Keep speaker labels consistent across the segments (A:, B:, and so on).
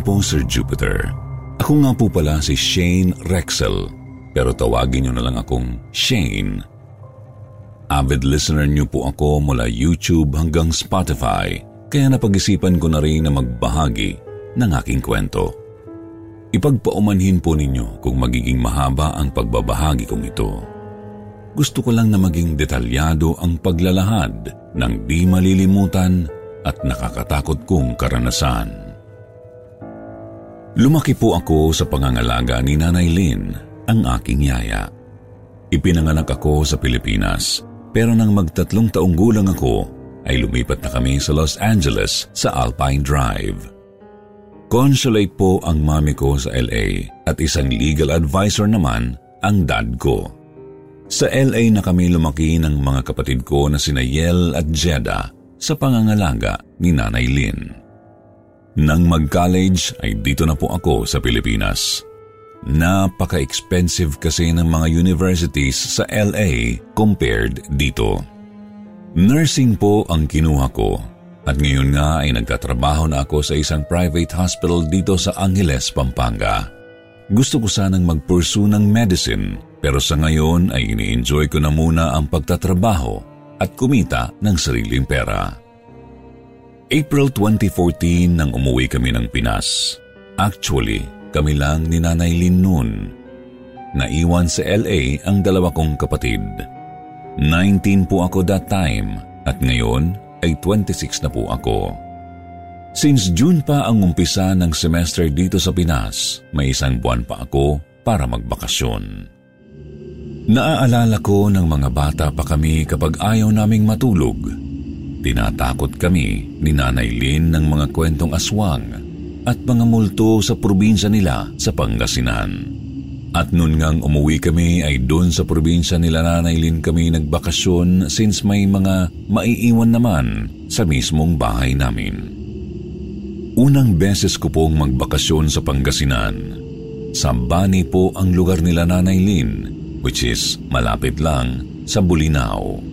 A: Evening po, Sir Jupiter. Ako nga po pala si Shane Rexel, pero tawagin niyo na lang akong Shane. Avid listener niyo po ako mula YouTube hanggang Spotify, kaya napag-isipan ko na rin na magbahagi ng aking kwento. Ipagpaumanhin po ninyo kung magiging mahaba ang pagbabahagi kong ito. Gusto ko lang na maging detalyado ang paglalahad ng di malilimutan at nakakatakot kong karanasan. Lumaki po ako sa pangangalaga ni Nanay Lynn, ang aking yaya. Ipinanganak ako sa Pilipinas, pero nang magtatlong taong gulang ako, ay lumipat na kami sa Los Angeles sa Alpine Drive. Consulate po ang mami ko sa LA at isang legal advisor naman ang dad ko. Sa LA na kami lumaki ng mga kapatid ko na sina Yel at Jeda sa pangangalaga ni Nanay Lynn. Nang mag-college ay dito na po ako sa Pilipinas. Napaka-expensive kasi ng mga universities sa LA compared dito. Nursing po ang kinuha ko at ngayon nga ay nagtatrabaho na ako sa isang private hospital dito sa Angeles, Pampanga. Gusto ko sanang mag-pursue ng medicine pero sa ngayon ay ini-enjoy ko na muna ang pagtatrabaho at kumita ng sariling pera. April 2014 nang umuwi kami ng Pinas. Actually, kami lang ni Nanay Lynn noon. Naiwan sa LA ang dalawa kong kapatid. 19 po ako that time at ngayon ay 26 na po ako. Since June pa ang umpisa ng semester dito sa Pinas, may isang buwan pa ako para magbakasyon. Naaalala ko ng mga bata pa kami kapag ayaw naming matulog Tinatakot kami ni Nanay Lynn ng mga kwentong aswang at mga multo sa probinsya nila sa Pangasinan. At noon ngang umuwi kami ay doon sa probinsya nila Nanay Lynn kami nagbakasyon since may mga maiiwan naman sa mismong bahay namin. Unang beses ko pong magbakasyon sa Pangasinan. Sambani po ang lugar nila Nanay Lynn which is malapit lang sa Bulinaw.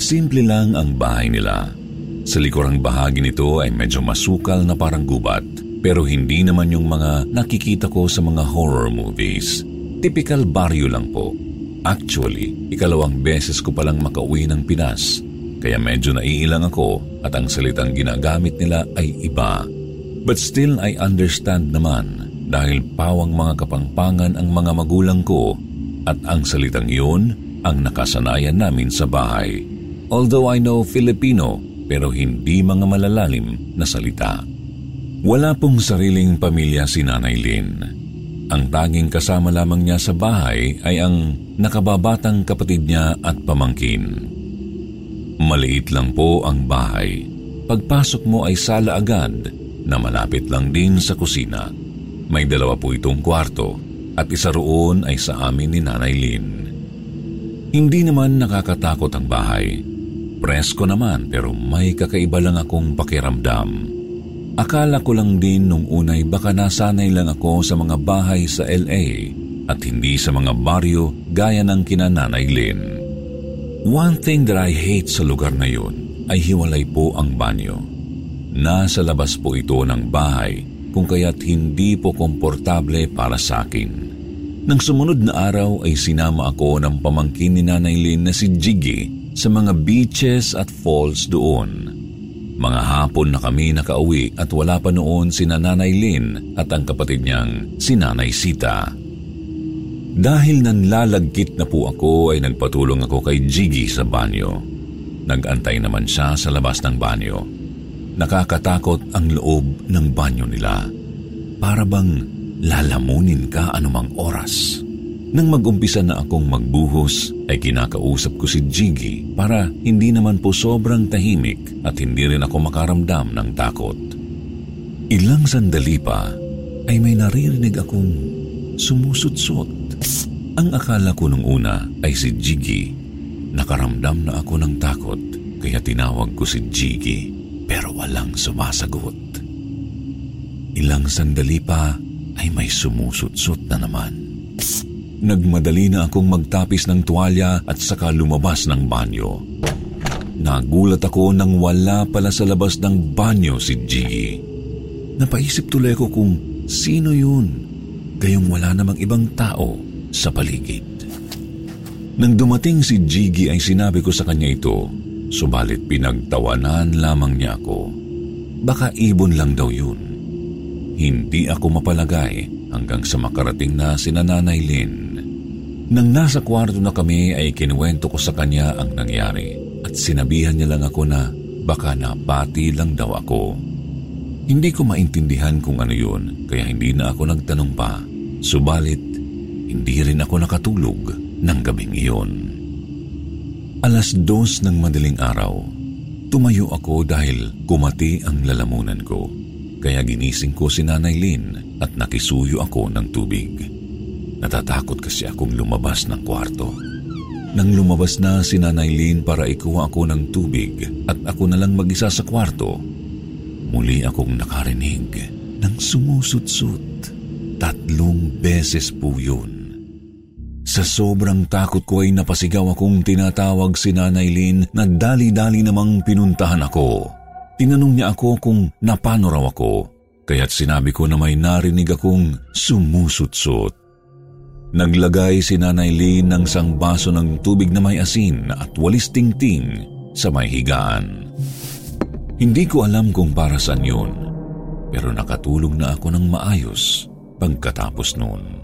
A: Simple lang ang bahay nila. Sa likurang bahagi nito ay medyo masukal na parang gubat, pero hindi naman yung mga nakikita ko sa mga horror movies. Typical baryo lang po. Actually, ikalawang beses ko palang makauwi ng Pinas, kaya medyo naiilang ako at ang salitang ginagamit nila ay iba. But still I understand naman dahil pawang mga kapangpangan ang mga magulang ko at ang salitang iyon ang nakasanayan namin sa bahay. Although I know Filipino, pero hindi mga malalalim na salita. Wala pong sariling pamilya si Nanay Lynn. Ang tanging kasama lamang niya sa bahay ay ang nakababatang kapatid niya at pamangkin. Maliit lang po ang bahay. Pagpasok mo ay sala agad na malapit lang din sa kusina. May dalawa po itong kwarto at isa roon ay sa amin ni Nanay Lynn. Hindi naman nakakatakot ang bahay. Presko naman pero may kakaiba lang akong pakiramdam. Akala ko lang din nung unay baka nasanay lang ako sa mga bahay sa LA at hindi sa mga baryo gaya ng kinananay Lynn. One thing that I hate sa lugar na yun ay hiwalay po ang banyo. Nasa labas po ito ng bahay kung kaya't hindi po komportable para sa akin. Nang sumunod na araw ay sinama ako ng pamangkin ni Nanay Lynn na si Jiggy sa mga beaches at falls doon. Mga hapon na kami nakauwi at wala pa noon si Nanay Lynn at ang kapatid niyang si Nanay Sita. Dahil nanlalagkit na po ako ay nagpatulong ako kay Jiggy sa banyo. Nagantay naman siya sa labas ng banyo. Nakakatakot ang loob ng banyo nila. Para bang lalamunin ka anumang oras. Nang mag-umpisa na akong magbuhos, ay kinakausap ko si Jiggy para hindi naman po sobrang tahimik at hindi rin ako makaramdam ng takot. Ilang sandali pa ay may naririnig akong sumusutsot ang akala ko nung una ay si Jiggy. Nakaramdam na ako ng takot kaya tinawag ko si Jiggy pero walang sumasagot. Ilang sandali pa ay may sumusutsot na naman. Nagmadali na akong magtapis ng tuwalya at saka lumabas ng banyo. Nagulat ako nang wala pala sa labas ng banyo si Jiggy. Napaisip tuloy ko kung sino yun, gayong wala namang ibang tao sa paligid. Nang dumating si Jiggy ay sinabi ko sa kanya ito, subalit pinagtawanan lamang niya ako. Baka ibon lang daw yun. Hindi ako mapalagay hanggang sa makarating na si Nanay Lynn. Nang nasa kwarto na kami ay kinuwento ko sa kanya ang nangyari at sinabihan niya lang ako na baka napati lang daw ako. Hindi ko maintindihan kung ano yun kaya hindi na ako nagtanong pa. Subalit hindi rin ako nakatulog ng gabing iyon. Alas dos ng madaling araw, tumayo ako dahil kumati ang lalamunan ko. Kaya ginising ko si Nanay Lynn at nakisuyo ako ng tubig. Natatakot kasi akong lumabas ng kwarto. Nang lumabas na si Nanay Lynn para ikuha ako ng tubig at ako na lang mag-isa sa kwarto, muli akong nakarinig ng sumusutsut. Tatlong beses po yun. Sa sobrang takot ko ay napasigaw akong tinatawag si Nanay Lynn na dali-dali namang pinuntahan ako. Tinanong niya ako kung napano raw ako, kaya't sinabi ko na may narinig akong sumusutsot. Naglagay si Nanay Lynn ng sang baso ng tubig na may asin at walis tingting sa may higaan. Hindi ko alam kung para saan yun, pero nakatulong na ako ng maayos pagkatapos noon.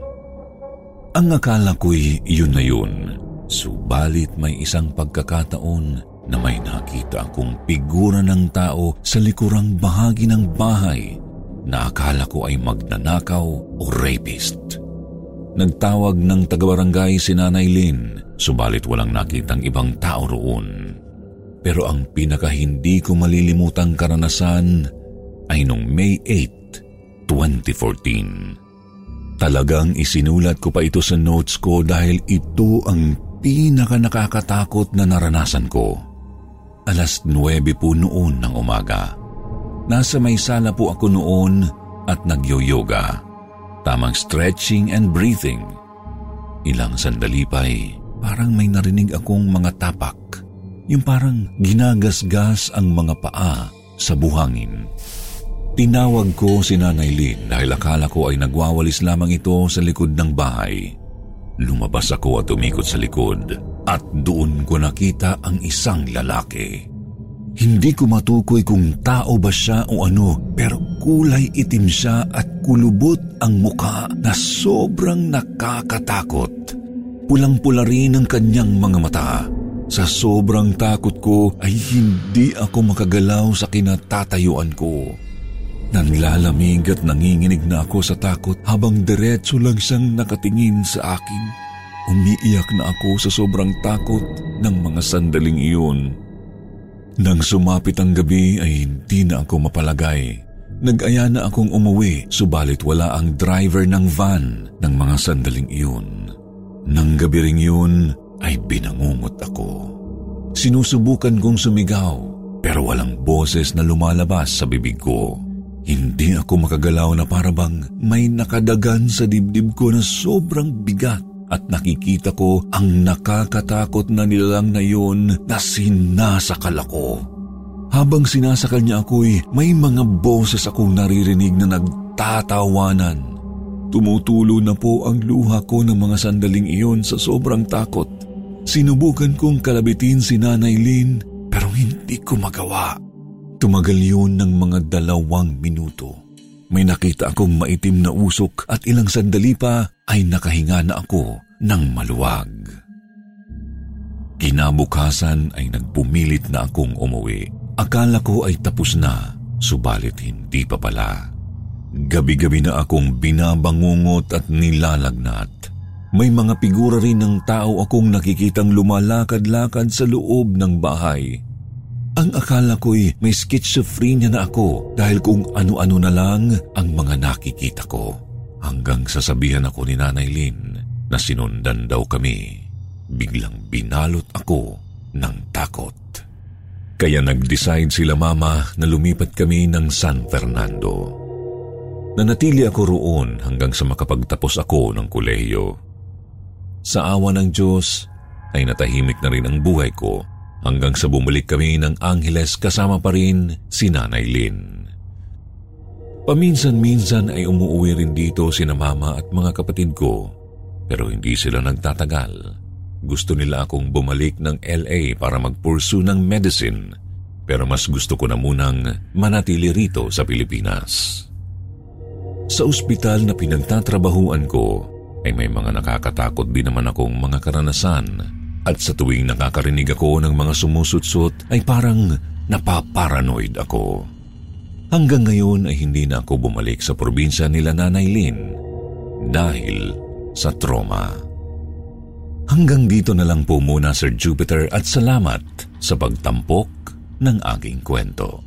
A: Ang akala ko'y yun na yun. Subalit may isang pagkakataon na may nakita akong figura ng tao sa likurang bahagi ng bahay na akala ko ay magnanakaw o rapist. Nagtawag ng taga-barangay si Nanay Lynn, subalit walang nakitang ibang tao roon. Pero ang pinaka hindi ko malilimutang karanasan ay nung May 8, 2014. Talagang isinulat ko pa ito sa notes ko dahil ito ang pinaka nakakatakot na naranasan ko. Alas 9 po noon ng umaga. Nasa may sala po ako noon at nagyo-yoga. Tamang stretching and breathing. Ilang sandali pa'y parang may narinig akong mga tapak. Yung parang ginagasgas ang mga paa sa buhangin. Tinawag ko si Nanay Lynn dahil akala ko ay nagwawalis lamang ito sa likod ng bahay. Lumabas ako at umikot sa likod at doon ko nakita ang isang lalaki. Hindi ko matukoy kung tao ba siya o ano pero kulay itim siya at kulubot ang muka na sobrang nakakatakot. Pulang-pula rin ang kanyang mga mata. Sa sobrang takot ko ay hindi ako makagalaw sa kinatatayuan ko. Nanlalamig at nanginginig na ako sa takot habang diretso lang siyang nakatingin sa akin. Umiiyak na ako sa sobrang takot ng mga sandaling iyon. Nang sumapit ang gabi ay hindi na ako mapalagay. Nag-aya na akong umuwi subalit wala ang driver ng van ng mga sandaling iyon. Nang gabi ring yun ay binangungot ako. Sinusubukan kong sumigaw pero walang boses na lumalabas sa bibig ko. Hindi ako makagalaw na parabang may nakadagan sa dibdib ko na sobrang bigat at nakikita ko ang nakakatakot na nilalang na yun na sinasakal ako. Habang sinasakal niya ako'y may mga boses akong naririnig na nagtatawanan. Tumutulo na po ang luha ko ng mga sandaling iyon sa sobrang takot. Sinubukan kong kalabitin si Nanay Lynn pero hindi ko magawa. Tumagal yun ng mga dalawang minuto. May nakita akong maitim na usok at ilang sandali pa ay nakahinga na ako ng maluwag. Kinabukasan ay nagpumilit na akong umuwi. Akala ko ay tapos na, subalit hindi pa pala. Gabi-gabi na akong binabangungot at nilalagnat. May mga figura rin ng tao akong nakikitang lumalakad-lakad sa loob ng bahay. Ang akala ko'y may schizophrenia na ako dahil kung ano-ano na lang ang mga nakikita ko. Hanggang sasabihan ako ni Nanay Lynn na sinundan daw kami. Biglang binalot ako ng takot. Kaya nag-decide sila mama na lumipat kami ng San Fernando. Nanatili ako roon hanggang sa makapagtapos ako ng kolehiyo. Sa awa ng Diyos ay natahimik na rin ang buhay ko hanggang sa bumalik kami ng Angeles kasama pa rin si Nanay Lynn. Paminsan-minsan ay umuwi rin dito sina mama at mga kapatid ko pero hindi sila nagtatagal. Gusto nila akong bumalik ng LA para magpursu ng medicine pero mas gusto ko na munang manatili rito sa Pilipinas. Sa ospital na pinagtatrabahuan ko ay may mga nakakatakot din naman akong mga karanasan at sa tuwing nakakarinig ako ng mga sumusutsot ay parang napaparanoid ako. Hanggang ngayon ay hindi na ako bumalik sa probinsya nila Nanay Lynn dahil sa trauma. Hanggang dito na lang po muna Sir Jupiter at salamat sa pagtampok ng aking kwento.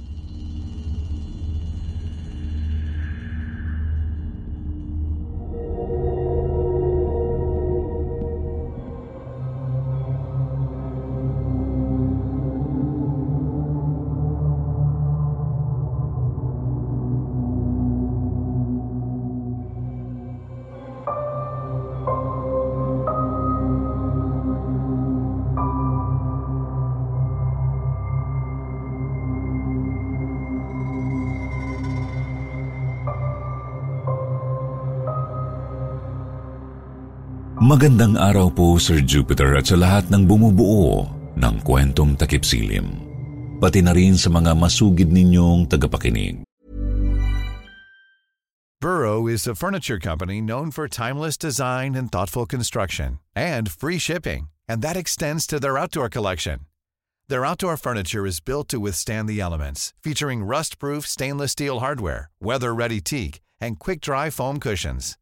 A: Magandang araw po Sir Jupiter at sa lahat ng bumubuo ng kwentong takip silim. Pati na rin sa mga masugid ninyong tagapakinig.
B: Burrow is a furniture company known for timeless design and thoughtful construction and free shipping, and that extends to their outdoor collection. Their outdoor furniture is built to withstand the elements, featuring rust-proof stainless steel hardware, weather-ready teak, and quick-dry foam cushions.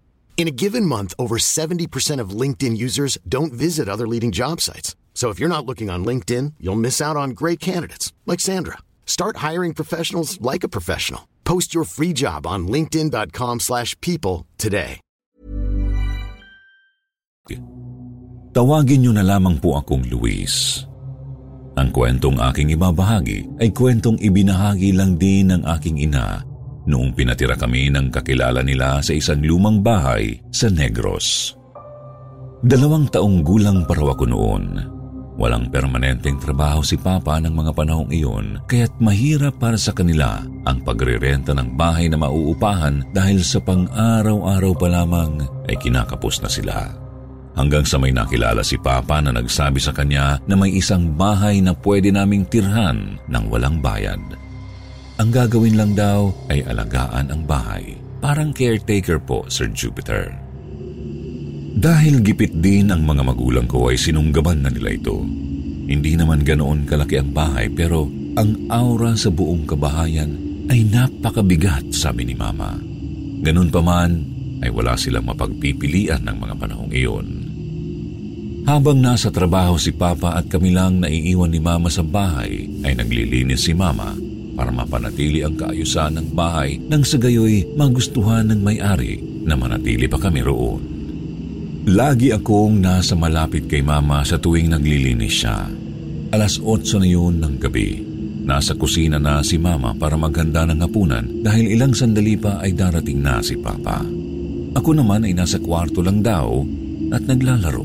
C: In a given month, over 70% of LinkedIn users don't visit other leading job sites. So if you're not looking on LinkedIn, you'll miss out on great candidates like Sandra. Start hiring professionals like a professional. Post your free job on linkedin.com/people today.
A: Tawagin niyo na lamang po akong Luis. Ang kwentong aking ibabahagi ay kwentong ibinahagi lang din ng aking ina noong pinatira kami ng kakilala nila sa isang lumang bahay sa Negros. Dalawang taong gulang pa raw ako noon. Walang permanenteng trabaho si Papa ng mga panahong iyon kaya't mahirap para sa kanila ang pagrerenta ng bahay na mauupahan dahil sa pang-araw-araw pa lamang ay kinakapos na sila. Hanggang sa may nakilala si Papa na nagsabi sa kanya na may isang bahay na pwede naming tirhan ng walang bayad. Ang gagawin lang daw ay alagaan ang bahay. Parang caretaker po, Sir Jupiter. Dahil gipit din ang mga magulang ko ay sinunggaban na nila ito. Hindi naman ganoon kalaki ang bahay pero ang aura sa buong kabahayan ay napakabigat, sabi ni Mama. Ganun pa man, ay wala silang mapagpipilian ng mga panahong iyon. Habang nasa trabaho si Papa at kami lang naiiwan ni Mama sa bahay, ay naglilinis si Mama para mapanatili ang kaayusan ng bahay nang sa gayoy magustuhan ng may-ari na manatili pa kami roon. Lagi akong nasa malapit kay Mama sa tuwing naglilinis siya. Alas 8 na yun ng gabi. Nasa kusina na si Mama para maghanda ng hapunan dahil ilang sandali pa ay darating na si Papa. Ako naman ay nasa kwarto lang daw at naglalaro.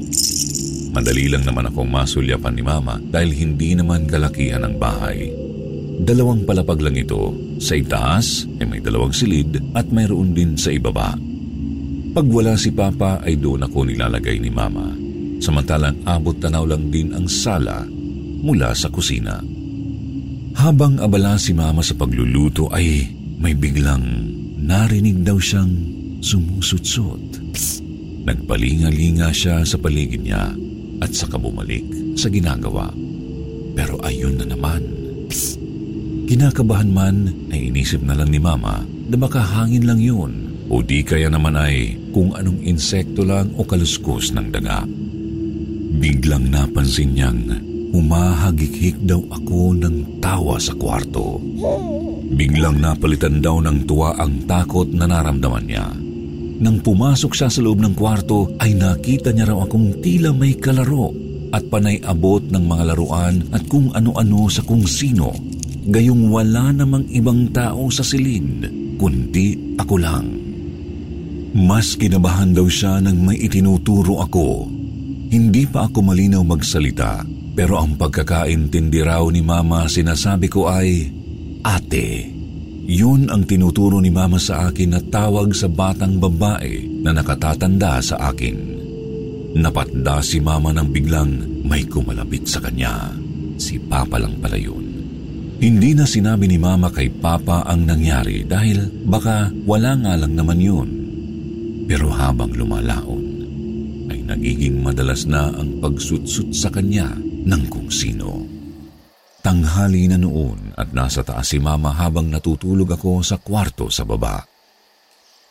A: Madali lang naman akong masulyapan ni Mama dahil hindi naman kalakihan ang bahay. Dalawang palapag lang ito. Sa itaas ay may dalawang silid at mayroon din sa ibaba. Pag wala si Papa ay doon ako nilalagay ni Mama. Samantalang abot tanaw lang din ang sala mula sa kusina. Habang abala si Mama sa pagluluto ay may biglang narinig daw siyang sumusutsot. Nagpalinga-linga siya sa paligid niya at saka bumalik sa ginagawa. Pero ayun na naman. Kinakabahan man ay inisip na lang ni Mama na baka hangin lang yun o di kaya naman ay kung anong insekto lang o kaluskos ng daga. Biglang napansin niyang humahagikik daw ako ng tawa sa kwarto. Biglang napalitan daw ng tuwa ang takot na naramdaman niya. Nang pumasok siya sa loob ng kwarto ay nakita niya raw akong tila may kalaro at panay abot ng mga laruan at kung ano-ano sa kung sino. Gayong wala namang ibang tao sa silid, kundi ako lang. Mas kinabahan daw siya nang may itinuturo ako. Hindi pa ako malinaw magsalita, pero ang pagkakaintindi raw ni Mama sinasabi ko ay, Ate. Yun ang tinuturo ni Mama sa akin na tawag sa batang babae na nakatatanda sa akin. Napatda si Mama nang biglang may kumalapit sa kanya. Si Papa lang pala yun. Hindi na sinabi ni Mama kay Papa ang nangyari dahil baka wala nga lang naman yun. Pero habang lumalaon, ay nagiging madalas na ang pagsutsut sa kanya ng kung sino. Tanghali na noon at nasa taas si Mama habang natutulog ako sa kwarto sa baba.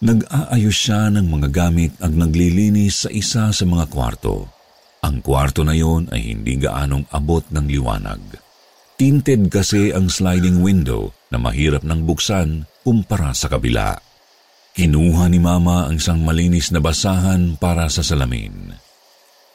A: Nag-aayos siya ng mga gamit at naglilinis sa isa sa mga kwarto. Ang kwarto na yon ay hindi gaanong abot ng liwanag. Tinted kasi ang sliding window na mahirap nang buksan kumpara sa kabila. Kinuha ni Mama ang isang malinis na basahan para sa salamin.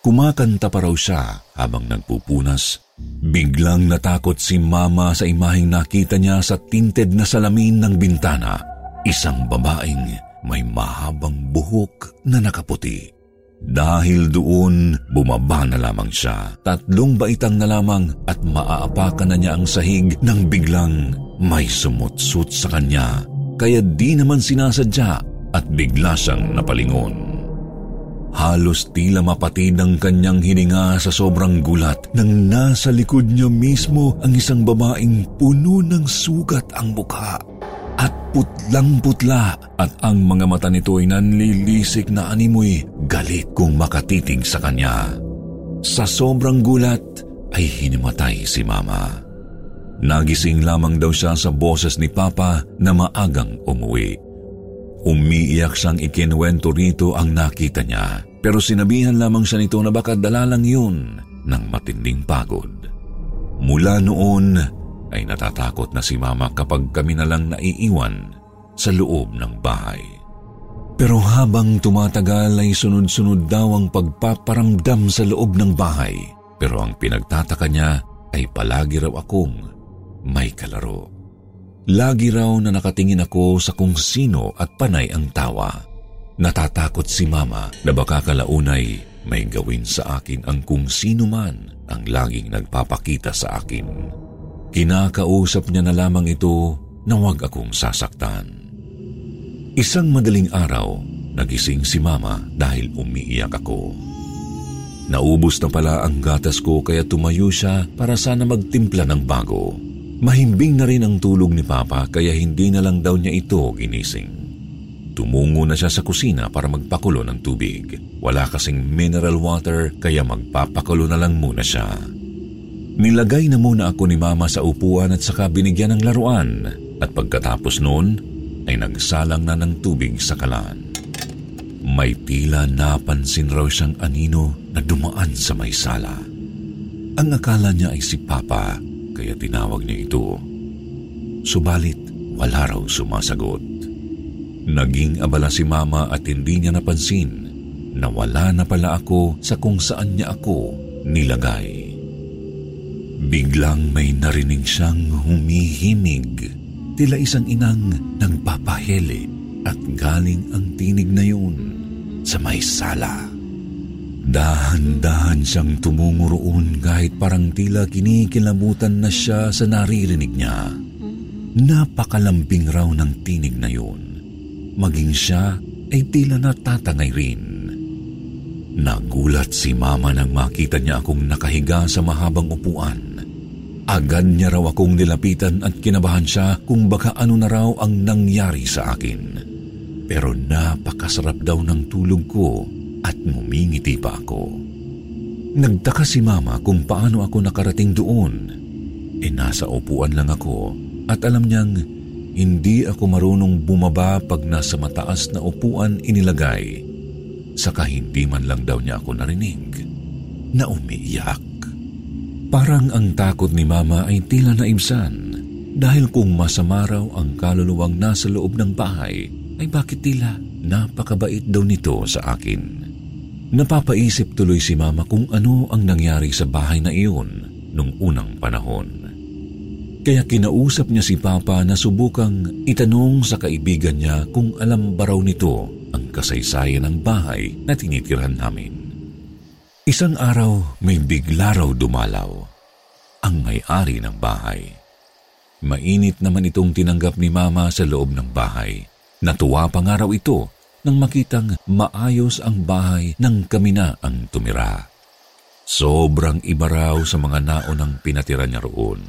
A: Kumakanta pa raw siya habang nagpupunas. Biglang natakot si Mama sa imaheng nakita niya sa tinted na salamin ng bintana. Isang babaeng may mahabang buhok na nakaputi. Dahil doon, bumaba na lamang siya. Tatlong baitang na lamang at maaapakan na niya ang sahig nang biglang may sumutsut sa kanya. Kaya di naman sinasadya at bigla siyang napalingon. Halos tila mapatid ang kanyang hininga sa sobrang gulat nang nasa likod niya mismo ang isang babaeng puno ng sugat ang mukha at putlang-putla at ang mga mata nito ay nanlilisik na animoy galit kung makatitig sa kanya. Sa sobrang gulat ay hinimatay si Mama. Nagising lamang daw siya sa boses ni Papa na maagang umuwi. Umiiyak siyang ikinwento rito ang nakita niya. Pero sinabihan lamang siya nito na baka dala lang yun ng matinding pagod. Mula noon ay natatakot na si mama kapag kami na lang naiiwan sa loob ng bahay. Pero habang tumatagal ay sunod-sunod daw ang pagpaparamdam sa loob ng bahay. Pero ang pinagtataka niya ay palagi raw akong may kalaro. Lagi raw na nakatingin ako sa kung sino at panay ang tawa. Natatakot si Mama na baka kalaunay may gawin sa akin ang kung sino man ang laging nagpapakita sa akin. Kinakausap niya na lamang ito na huwag akong sasaktan. Isang madaling araw, nagising si Mama dahil umiiyak ako. Naubos na pala ang gatas ko kaya tumayo siya para sana magtimpla ng bago. Mahimbing na rin ang tulog ni Papa kaya hindi na lang daw niya ito ginising. Tumungo na siya sa kusina para magpakulo ng tubig. Wala kasing mineral water kaya magpapakulo na lang muna siya. Nilagay na muna ako ni mama sa upuan at saka binigyan ng laruan at pagkatapos noon ay nagsalang na ng tubig sa kalan. May tila napansin raw siyang anino na dumaan sa may sala. Ang akala niya ay si Papa kaya tinawag niya ito. Subalit wala raw sumasagot. Naging abala si Mama at hindi niya napansin na wala na pala ako sa kung saan niya ako nilagay. Biglang may narinig siyang humihimig, tila isang inang nagpapahele at galing ang tinig na yun sa may sala. Dahan-dahan siyang tumungo roon kahit parang tila kinikilabutan na siya sa naririnig niya. Napakalambing raw ng tinig na yun. Maging siya ay tila natatangay rin. Nagulat si mama nang makita niya akong nakahiga sa mahabang upuan. Agad niya raw akong nilapitan at kinabahan siya kung baka ano na raw ang nangyari sa akin. Pero napakasarap daw ng tulog ko at ngumingiti pa ako. Nagtaka si mama kung paano ako nakarating doon. E nasa upuan lang ako at alam niyang hindi ako marunong bumaba pag nasa mataas na upuan inilagay. Saka hindi man lang daw niya ako narinig na umiiyak. Parang ang takot ni mama ay tila naibsan dahil kung masama ang kaluluwang nasa loob ng bahay ay bakit tila napakabait daw nito sa akin. Napapaisip tuloy si mama kung ano ang nangyari sa bahay na iyon nung unang panahon. Kaya kinausap niya si Papa na subukang itanong sa kaibigan niya kung alam ba raw nito ang kasaysayan ng bahay na tinitirhan namin. Isang araw may bigla raw dumalaw ang may-ari ng bahay. Mainit naman itong tinanggap ni Mama sa loob ng bahay. Natuwa pa nga raw ito nang makitang maayos ang bahay nang kami na ang tumira. Sobrang iba raw sa mga naonang pinatira niya roon.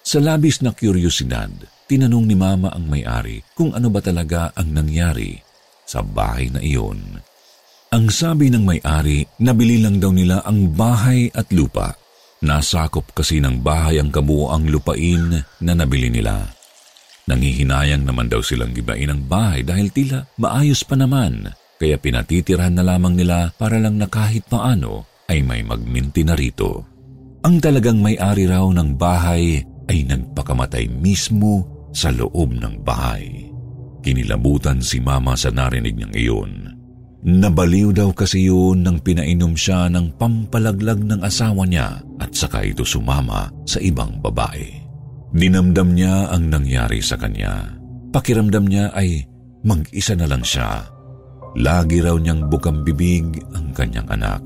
A: Sa labis na kuryosidad, tinanong ni Mama ang may-ari kung ano ba talaga ang nangyari sa bahay na iyon. Ang sabi ng may-ari, nabili lang daw nila ang bahay at lupa. Nasakop kasi ng bahay ang kabuoang lupain na nabili nila. Nangihinayang naman daw silang gibain ang bahay dahil tila maayos pa naman, kaya pinatitirahan na lamang nila para lang na kahit paano ay may magminti na rito. Ang talagang may-ari raw ng bahay ay nagpakamatay mismo sa loob ng bahay. Kinilabutan si mama sa narinig niyang iyon. Nabaliw daw kasi yun nang pinainom siya ng pampalaglag ng asawa niya at saka ito sumama sa ibang babae. Dinamdam niya ang nangyari sa kanya. Pakiramdam niya ay mag-isa na lang siya. Lagi raw niyang bukang bibig ang kanyang anak.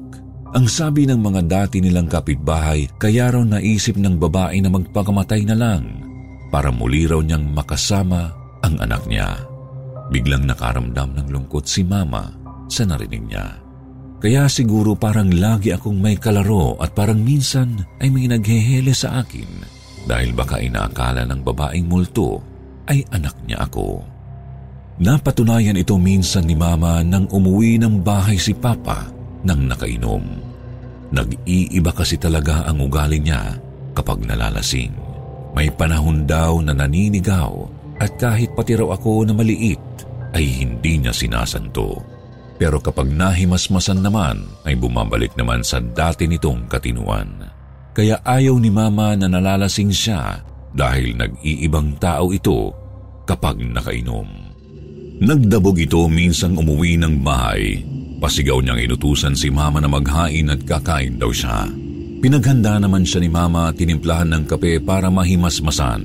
A: Ang sabi ng mga dati nilang kapitbahay, kaya raw naisip ng babae na magpakamatay na lang para muli raw niyang makasama ang anak niya. Biglang nakaramdam ng lungkot si mama sa narinig niya. Kaya siguro parang lagi akong may kalaro at parang minsan ay may naghehele sa akin dahil baka inaakala ng babaeng multo ay anak niya ako. Napatunayan ito minsan ni Mama nang umuwi ng bahay si Papa nang nakainom. Nag-iiba kasi talaga ang ugali niya kapag nalalasing. May panahon daw na naninigaw at kahit pati raw ako na maliit ay hindi niya sinasanto. Pero kapag nahimasmasan naman ay bumabalik naman sa dati nitong katinuan. Kaya ayaw ni mama na nalalasing siya dahil nag-iibang tao ito kapag nakainom. Nagdabog ito minsang umuwi ng bahay. Pasigaw niyang inutusan si mama na maghain at kakain daw siya. Pinaghanda naman siya ni mama tinimplahan ng kape para mahimasmasan.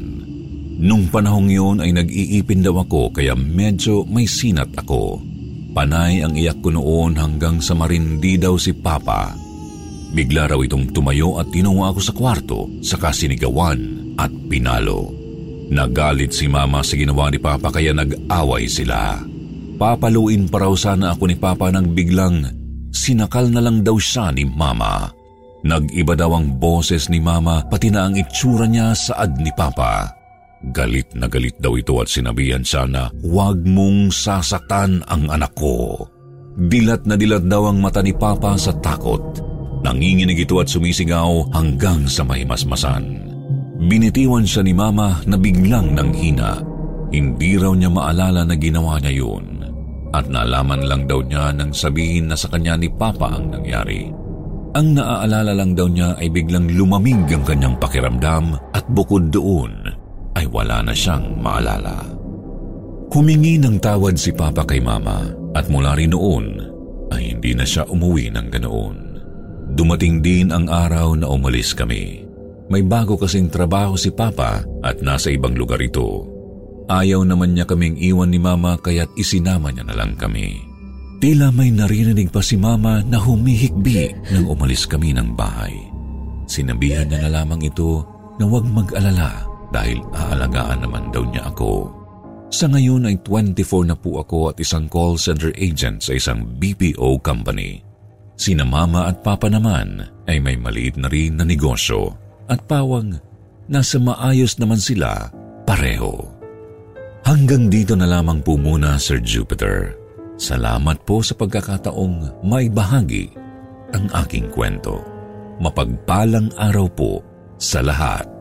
A: Nung panahong yun ay nag-iipin daw ako kaya medyo may sinat ako. Panay ang iyak ko noon hanggang sa marindi daw si Papa Bigla raw itong tumayo at tinungo ako sa kwarto sa kasinigawan at pinalo. Nagalit si mama sa ginawa ni Papa kaya nag-away sila. Papaluin pa raw sana ako ni Papa nang biglang sinakal na lang daw siya ni Mama. Nag-iba daw ang boses ni Mama pati na ang itsura niya saad ni Papa. Galit na galit daw ito at sinabihan siya na huwag mong sasaktan ang anak ko. Dilat na dilat daw ang mata ni Papa sa takot Nanginginig ito at sumisigaw hanggang sa may masmasan. Binitiwan siya ni Mama na biglang nanghina. Hindi raw niya maalala na ginawa niya yun. At naalaman lang daw niya nang sabihin na sa kanya ni Papa ang nangyari. Ang naaalala lang daw niya ay biglang lumamig ang kanyang pakiramdam at bukod doon ay wala na siyang maalala. Humingi ng tawad si Papa kay Mama at mula rin noon ay hindi na siya umuwi ng ganoon. Dumating din ang araw na umalis kami. May bago kasing trabaho si Papa at nasa ibang lugar ito. Ayaw naman niya kaming iwan ni Mama kaya't isinama niya na lang kami. Tila may naririnig pa si Mama na humihikbi nang umalis kami ng bahay. Sinabihan niya na lamang ito na huwag mag-alala dahil aalagaan naman daw niya ako. Sa ngayon ay 24 na po ako at isang call center agent sa isang BPO company. Sina mama at papa naman ay may maliit na rin na negosyo at pawang nasa maayos naman sila pareho. Hanggang dito na lamang po muna, Sir Jupiter. Salamat po sa pagkakataong may bahagi ang aking kwento. Mapagpalang araw po sa lahat.